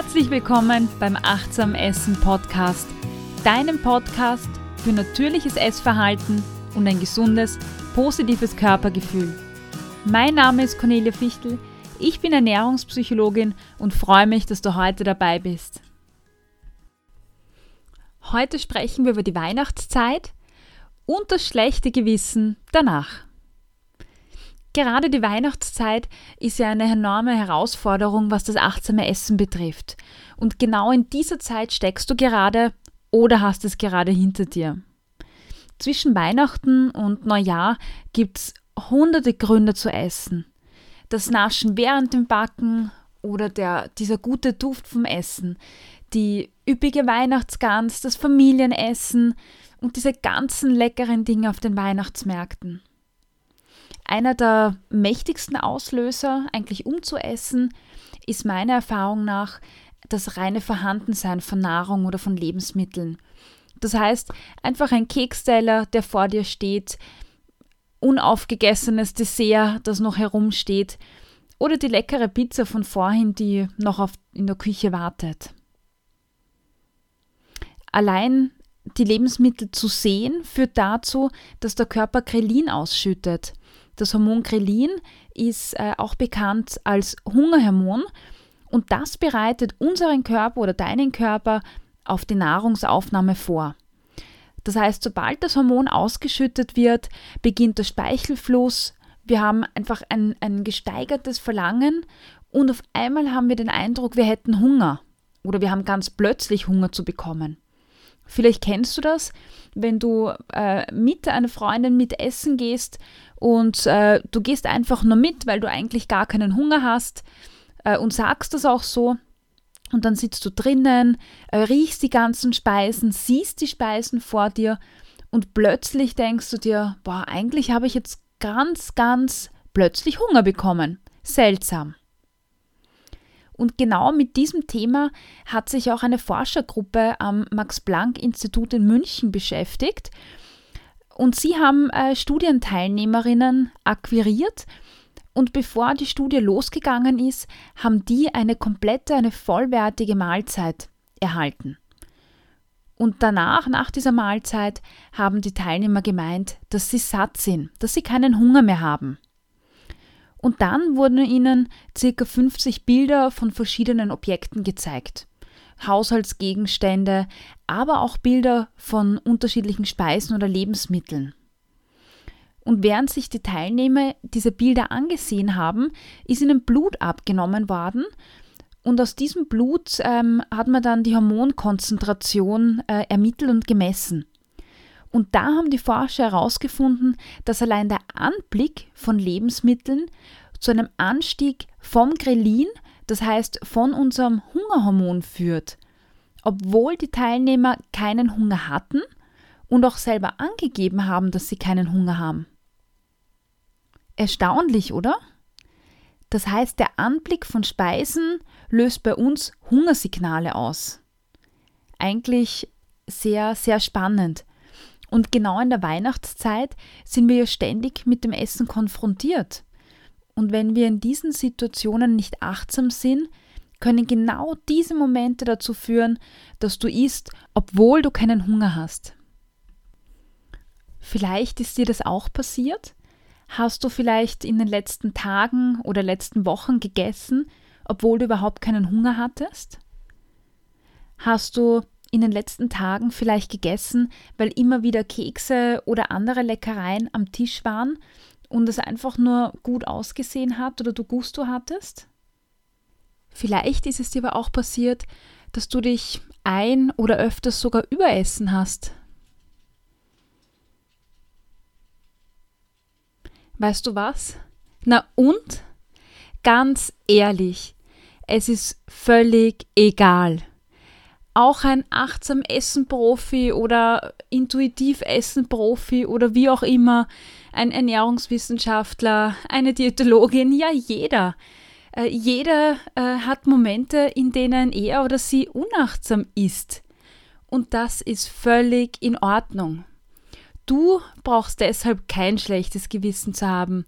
Herzlich willkommen beim Achtsam Essen Podcast, deinem Podcast für natürliches Essverhalten und ein gesundes, positives Körpergefühl. Mein Name ist Cornelia Fichtel, ich bin Ernährungspsychologin und freue mich, dass du heute dabei bist. Heute sprechen wir über die Weihnachtszeit und das schlechte Gewissen danach. Gerade die Weihnachtszeit ist ja eine enorme Herausforderung, was das achtsame Essen betrifft. Und genau in dieser Zeit steckst du gerade oder hast es gerade hinter dir. Zwischen Weihnachten und Neujahr gibt es hunderte Gründe zu essen. Das Naschen während dem Backen oder der, dieser gute Duft vom Essen, die üppige Weihnachtsgans, das Familienessen und diese ganzen leckeren Dinge auf den Weihnachtsmärkten. Einer der mächtigsten Auslöser, eigentlich umzuessen, ist meiner Erfahrung nach das reine Vorhandensein von Nahrung oder von Lebensmitteln. Das heißt, einfach ein Keksteller, der vor dir steht, unaufgegessenes Dessert, das noch herumsteht, oder die leckere Pizza von vorhin, die noch auf, in der Küche wartet. Allein die Lebensmittel zu sehen führt dazu, dass der Körper Grelin ausschüttet. Das Hormon Grelin ist äh, auch bekannt als Hungerhormon und das bereitet unseren Körper oder deinen Körper auf die Nahrungsaufnahme vor. Das heißt, sobald das Hormon ausgeschüttet wird, beginnt der Speichelfluss. Wir haben einfach ein, ein gesteigertes Verlangen und auf einmal haben wir den Eindruck, wir hätten Hunger oder wir haben ganz plötzlich Hunger zu bekommen. Vielleicht kennst du das, wenn du äh, mit einer Freundin mit essen gehst und äh, du gehst einfach nur mit, weil du eigentlich gar keinen Hunger hast äh, und sagst das auch so. Und dann sitzt du drinnen, äh, riechst die ganzen Speisen, siehst die Speisen vor dir und plötzlich denkst du dir, boah, eigentlich habe ich jetzt ganz, ganz plötzlich Hunger bekommen. Seltsam. Und genau mit diesem Thema hat sich auch eine Forschergruppe am Max-Planck-Institut in München beschäftigt. Und sie haben äh, Studienteilnehmerinnen akquiriert. Und bevor die Studie losgegangen ist, haben die eine komplette, eine vollwertige Mahlzeit erhalten. Und danach, nach dieser Mahlzeit, haben die Teilnehmer gemeint, dass sie satt sind, dass sie keinen Hunger mehr haben. Und dann wurden ihnen ca. 50 Bilder von verschiedenen Objekten gezeigt. Haushaltsgegenstände, aber auch Bilder von unterschiedlichen Speisen oder Lebensmitteln. Und während sich die Teilnehmer diese Bilder angesehen haben, ist ihnen Blut abgenommen worden. Und aus diesem Blut ähm, hat man dann die Hormonkonzentration äh, ermittelt und gemessen. Und da haben die Forscher herausgefunden, dass allein der Anblick von Lebensmitteln zu einem Anstieg vom Grelin, das heißt von unserem Hungerhormon führt, obwohl die Teilnehmer keinen Hunger hatten und auch selber angegeben haben, dass sie keinen Hunger haben. Erstaunlich, oder? Das heißt, der Anblick von Speisen löst bei uns Hungersignale aus. Eigentlich sehr, sehr spannend. Und genau in der Weihnachtszeit sind wir ja ständig mit dem Essen konfrontiert. Und wenn wir in diesen Situationen nicht achtsam sind, können genau diese Momente dazu führen, dass du isst, obwohl du keinen Hunger hast. Vielleicht ist dir das auch passiert? Hast du vielleicht in den letzten Tagen oder letzten Wochen gegessen, obwohl du überhaupt keinen Hunger hattest? Hast du in den letzten Tagen vielleicht gegessen, weil immer wieder Kekse oder andere Leckereien am Tisch waren und es einfach nur gut ausgesehen hat oder du Gusto hattest? Vielleicht ist es dir aber auch passiert, dass du dich ein oder öfters sogar überessen hast. Weißt du was? Na und? Ganz ehrlich, es ist völlig egal auch ein achtsam Essen-Profi oder intuitiv Essen-Profi oder wie auch immer, ein Ernährungswissenschaftler, eine Diätologin, ja jeder. Äh, jeder äh, hat Momente, in denen er oder sie unachtsam ist. Und das ist völlig in Ordnung. Du brauchst deshalb kein schlechtes Gewissen zu haben.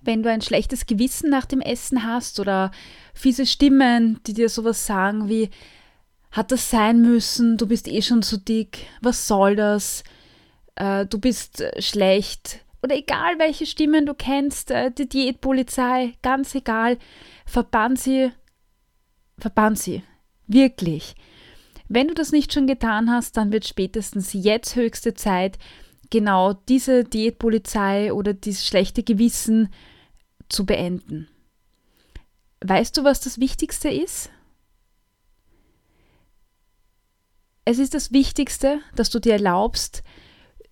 Wenn du ein schlechtes Gewissen nach dem Essen hast oder fiese Stimmen, die dir sowas sagen wie, hat das sein müssen, du bist eh schon zu dick, was soll das, äh, du bist äh, schlecht. Oder egal welche Stimmen du kennst, äh, die Diätpolizei, ganz egal, verbann sie, verbann sie, wirklich. Wenn du das nicht schon getan hast, dann wird spätestens jetzt höchste Zeit, genau diese Diätpolizei oder dieses schlechte Gewissen zu beenden. Weißt du, was das Wichtigste ist? Es ist das Wichtigste, dass du dir erlaubst,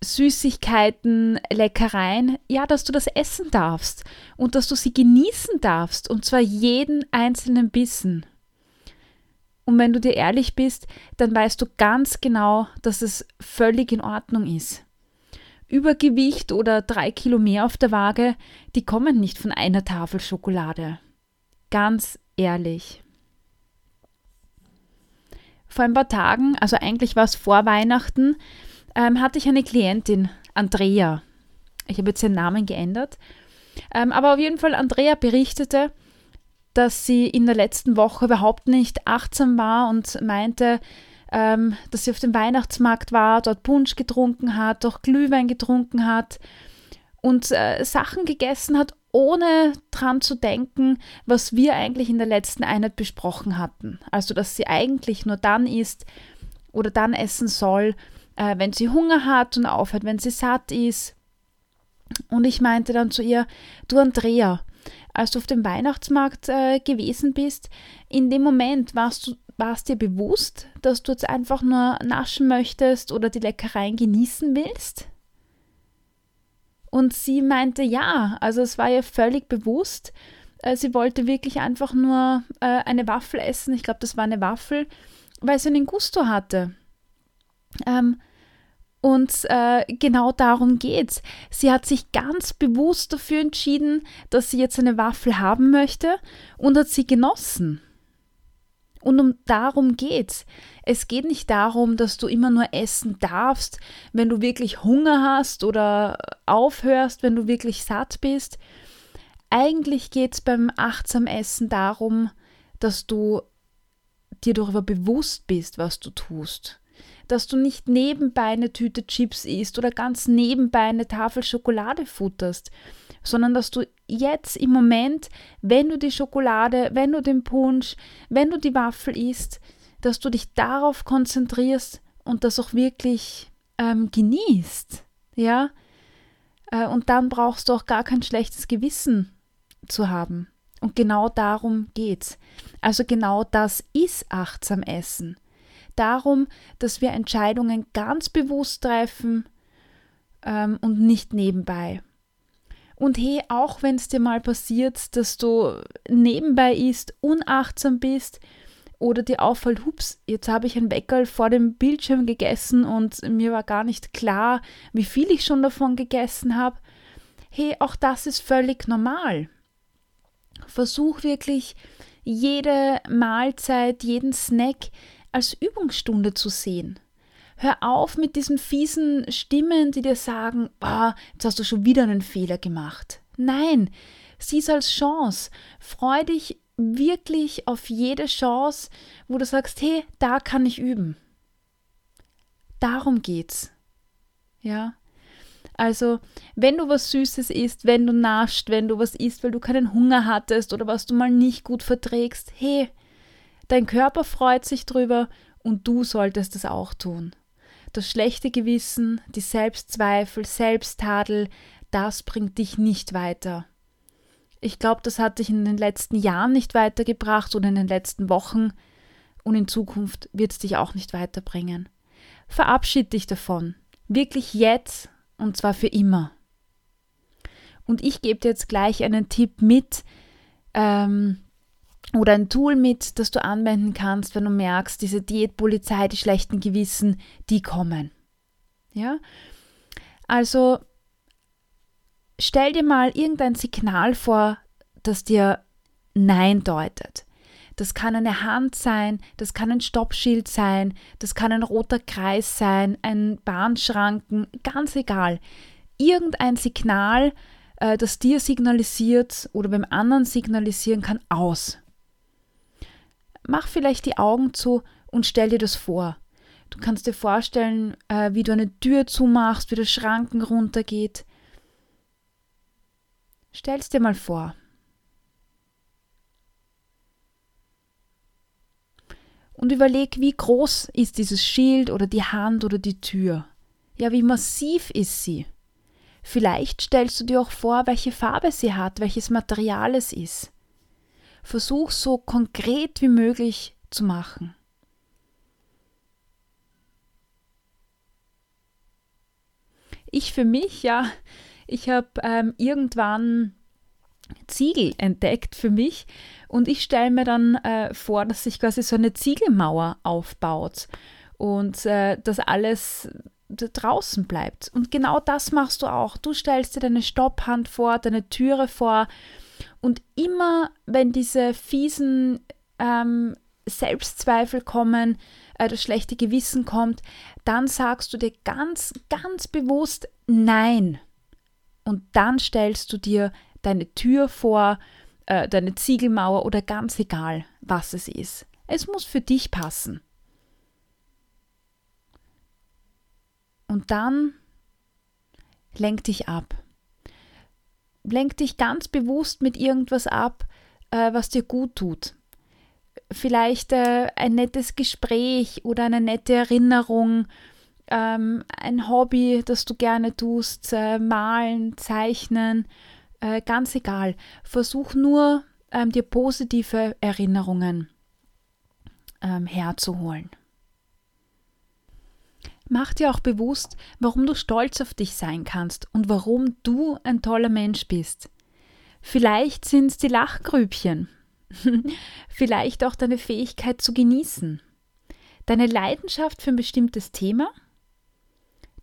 Süßigkeiten, Leckereien, ja, dass du das essen darfst und dass du sie genießen darfst und zwar jeden einzelnen Bissen. Und wenn du dir ehrlich bist, dann weißt du ganz genau, dass es völlig in Ordnung ist. Übergewicht oder drei Kilo mehr auf der Waage, die kommen nicht von einer Tafel Schokolade. Ganz ehrlich. Vor ein paar Tagen, also eigentlich war es vor Weihnachten, ähm, hatte ich eine Klientin, Andrea. Ich habe jetzt ihren Namen geändert. Ähm, aber auf jeden Fall, Andrea berichtete, dass sie in der letzten Woche überhaupt nicht achtsam war und meinte, ähm, dass sie auf dem Weihnachtsmarkt war, dort Punsch getrunken hat, auch Glühwein getrunken hat und äh, Sachen gegessen hat, ohne dran zu denken, was wir eigentlich in der letzten Einheit besprochen hatten. Also, dass sie eigentlich nur dann isst oder dann essen soll, äh, wenn sie Hunger hat und aufhört, wenn sie satt ist. Und ich meinte dann zu ihr, du Andrea, als du auf dem Weihnachtsmarkt äh, gewesen bist, in dem Moment warst du warst dir bewusst, dass du jetzt einfach nur naschen möchtest oder die Leckereien genießen willst? Und sie meinte ja, also es war ihr völlig bewusst. Äh, sie wollte wirklich einfach nur äh, eine Waffel essen. Ich glaube, das war eine Waffel, weil sie einen Gusto hatte. Ähm, und äh, genau darum geht's. Sie hat sich ganz bewusst dafür entschieden, dass sie jetzt eine Waffel haben möchte und hat sie genossen. Und um darum geht's. Es geht nicht darum, dass du immer nur essen darfst, wenn du wirklich Hunger hast oder aufhörst, wenn du wirklich satt bist. Eigentlich geht's beim achtsam Essen darum, dass du dir darüber bewusst bist, was du tust dass du nicht nebenbei eine Tüte Chips isst oder ganz nebenbei eine Tafel Schokolade futterst, sondern dass du jetzt im Moment, wenn du die Schokolade, wenn du den Punsch, wenn du die Waffel isst, dass du dich darauf konzentrierst und das auch wirklich ähm, genießt, ja. Äh, und dann brauchst du auch gar kein schlechtes Gewissen zu haben. Und genau darum geht's. Also genau das ist achtsam Essen darum, dass wir Entscheidungen ganz bewusst treffen ähm, und nicht nebenbei. Und hey, auch wenn es dir mal passiert, dass du nebenbei isst, unachtsam bist oder dir auffällt, hups, jetzt habe ich ein Weckerl vor dem Bildschirm gegessen und mir war gar nicht klar, wie viel ich schon davon gegessen habe. Hey, auch das ist völlig normal. Versuch wirklich jede Mahlzeit, jeden Snack als Übungsstunde zu sehen. Hör auf mit diesen fiesen Stimmen, die dir sagen, oh, jetzt hast du schon wieder einen Fehler gemacht. Nein, sieh es als Chance. Freu dich wirklich auf jede Chance, wo du sagst, hey, da kann ich üben. Darum geht's. Ja. Also, wenn du was Süßes isst, wenn du nascht, wenn du was isst, weil du keinen Hunger hattest oder was du mal nicht gut verträgst, hey, Dein Körper freut sich drüber und du solltest es auch tun. Das schlechte Gewissen, die Selbstzweifel, Selbsttadel, das bringt dich nicht weiter. Ich glaube, das hat dich in den letzten Jahren nicht weitergebracht oder in den letzten Wochen und in Zukunft wird es dich auch nicht weiterbringen. Verabschied dich davon. Wirklich jetzt und zwar für immer. Und ich gebe dir jetzt gleich einen Tipp mit, ähm, oder ein Tool mit, das du anwenden kannst, wenn du merkst, diese Diätpolizei, die schlechten Gewissen, die kommen. Ja? Also stell dir mal irgendein Signal vor, das dir Nein deutet. Das kann eine Hand sein, das kann ein Stoppschild sein, das kann ein roter Kreis sein, ein Bahnschranken, ganz egal. Irgendein Signal, äh, das dir signalisiert oder beim anderen signalisieren kann, aus. Mach vielleicht die Augen zu und stell dir das vor. Du kannst dir vorstellen, äh, wie du eine Tür zumachst, wie der Schranken runtergeht. Stell es dir mal vor. Und überleg, wie groß ist dieses Schild oder die Hand oder die Tür. Ja, wie massiv ist sie? Vielleicht stellst du dir auch vor, welche Farbe sie hat, welches Material es ist. Versuch so konkret wie möglich zu machen. Ich für mich, ja, ich habe ähm, irgendwann Ziegel entdeckt für mich und ich stelle mir dann äh, vor, dass sich quasi so eine Ziegelmauer aufbaut und äh, das alles draußen bleibt. Und genau das machst du auch. Du stellst dir deine Stopphand vor, deine Türe vor und immer, wenn diese fiesen ähm, Selbstzweifel kommen, äh, das schlechte Gewissen kommt, dann sagst du dir ganz, ganz bewusst Nein. Und dann stellst du dir deine Tür vor, äh, deine Ziegelmauer oder ganz egal, was es ist. Es muss für dich passen. Und dann lenk dich ab. Lenk dich ganz bewusst mit irgendwas ab, äh, was dir gut tut. Vielleicht äh, ein nettes Gespräch oder eine nette Erinnerung, ähm, ein Hobby, das du gerne tust, äh, malen, zeichnen, äh, ganz egal. Versuch nur, ähm, dir positive Erinnerungen ähm, herzuholen. Mach dir auch bewusst, warum du stolz auf dich sein kannst und warum du ein toller Mensch bist. Vielleicht sind es die Lachgrübchen, vielleicht auch deine Fähigkeit zu genießen, deine Leidenschaft für ein bestimmtes Thema,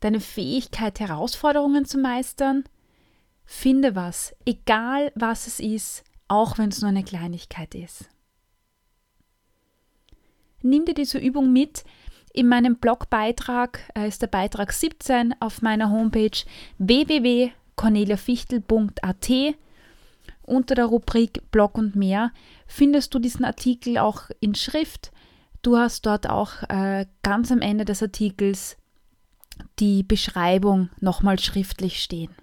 deine Fähigkeit, Herausforderungen zu meistern. Finde was, egal was es ist, auch wenn es nur eine Kleinigkeit ist. Nimm dir diese Übung mit, in meinem Blogbeitrag äh, ist der Beitrag 17 auf meiner Homepage www.corneliafichtel.at. Unter der Rubrik Blog und mehr findest du diesen Artikel auch in Schrift. Du hast dort auch äh, ganz am Ende des Artikels die Beschreibung nochmal schriftlich stehen.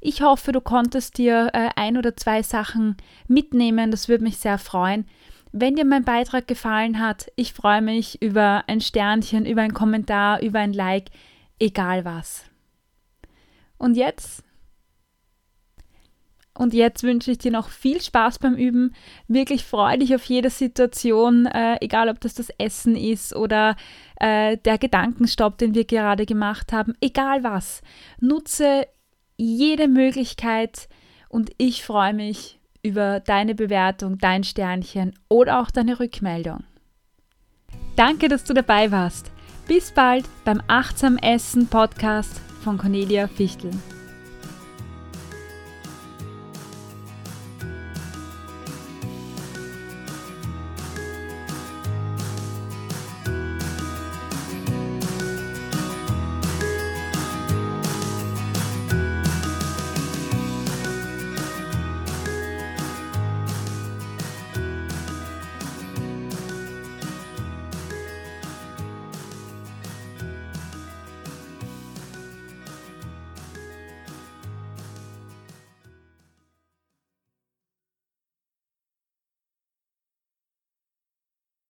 Ich hoffe, du konntest dir äh, ein oder zwei Sachen mitnehmen. Das würde mich sehr freuen. Wenn dir mein Beitrag gefallen hat, ich freue mich über ein Sternchen, über einen Kommentar, über ein Like, egal was. Und jetzt? Und jetzt wünsche ich dir noch viel Spaß beim Üben. Wirklich freue dich auf jede Situation, äh, egal ob das das Essen ist oder äh, der Gedankenstopp, den wir gerade gemacht haben. Egal was. Nutze jede Möglichkeit und ich freue mich über deine Bewertung, dein Sternchen oder auch deine Rückmeldung. Danke, dass du dabei warst. Bis bald beim Achtsam Essen Podcast von Cornelia Fichtel.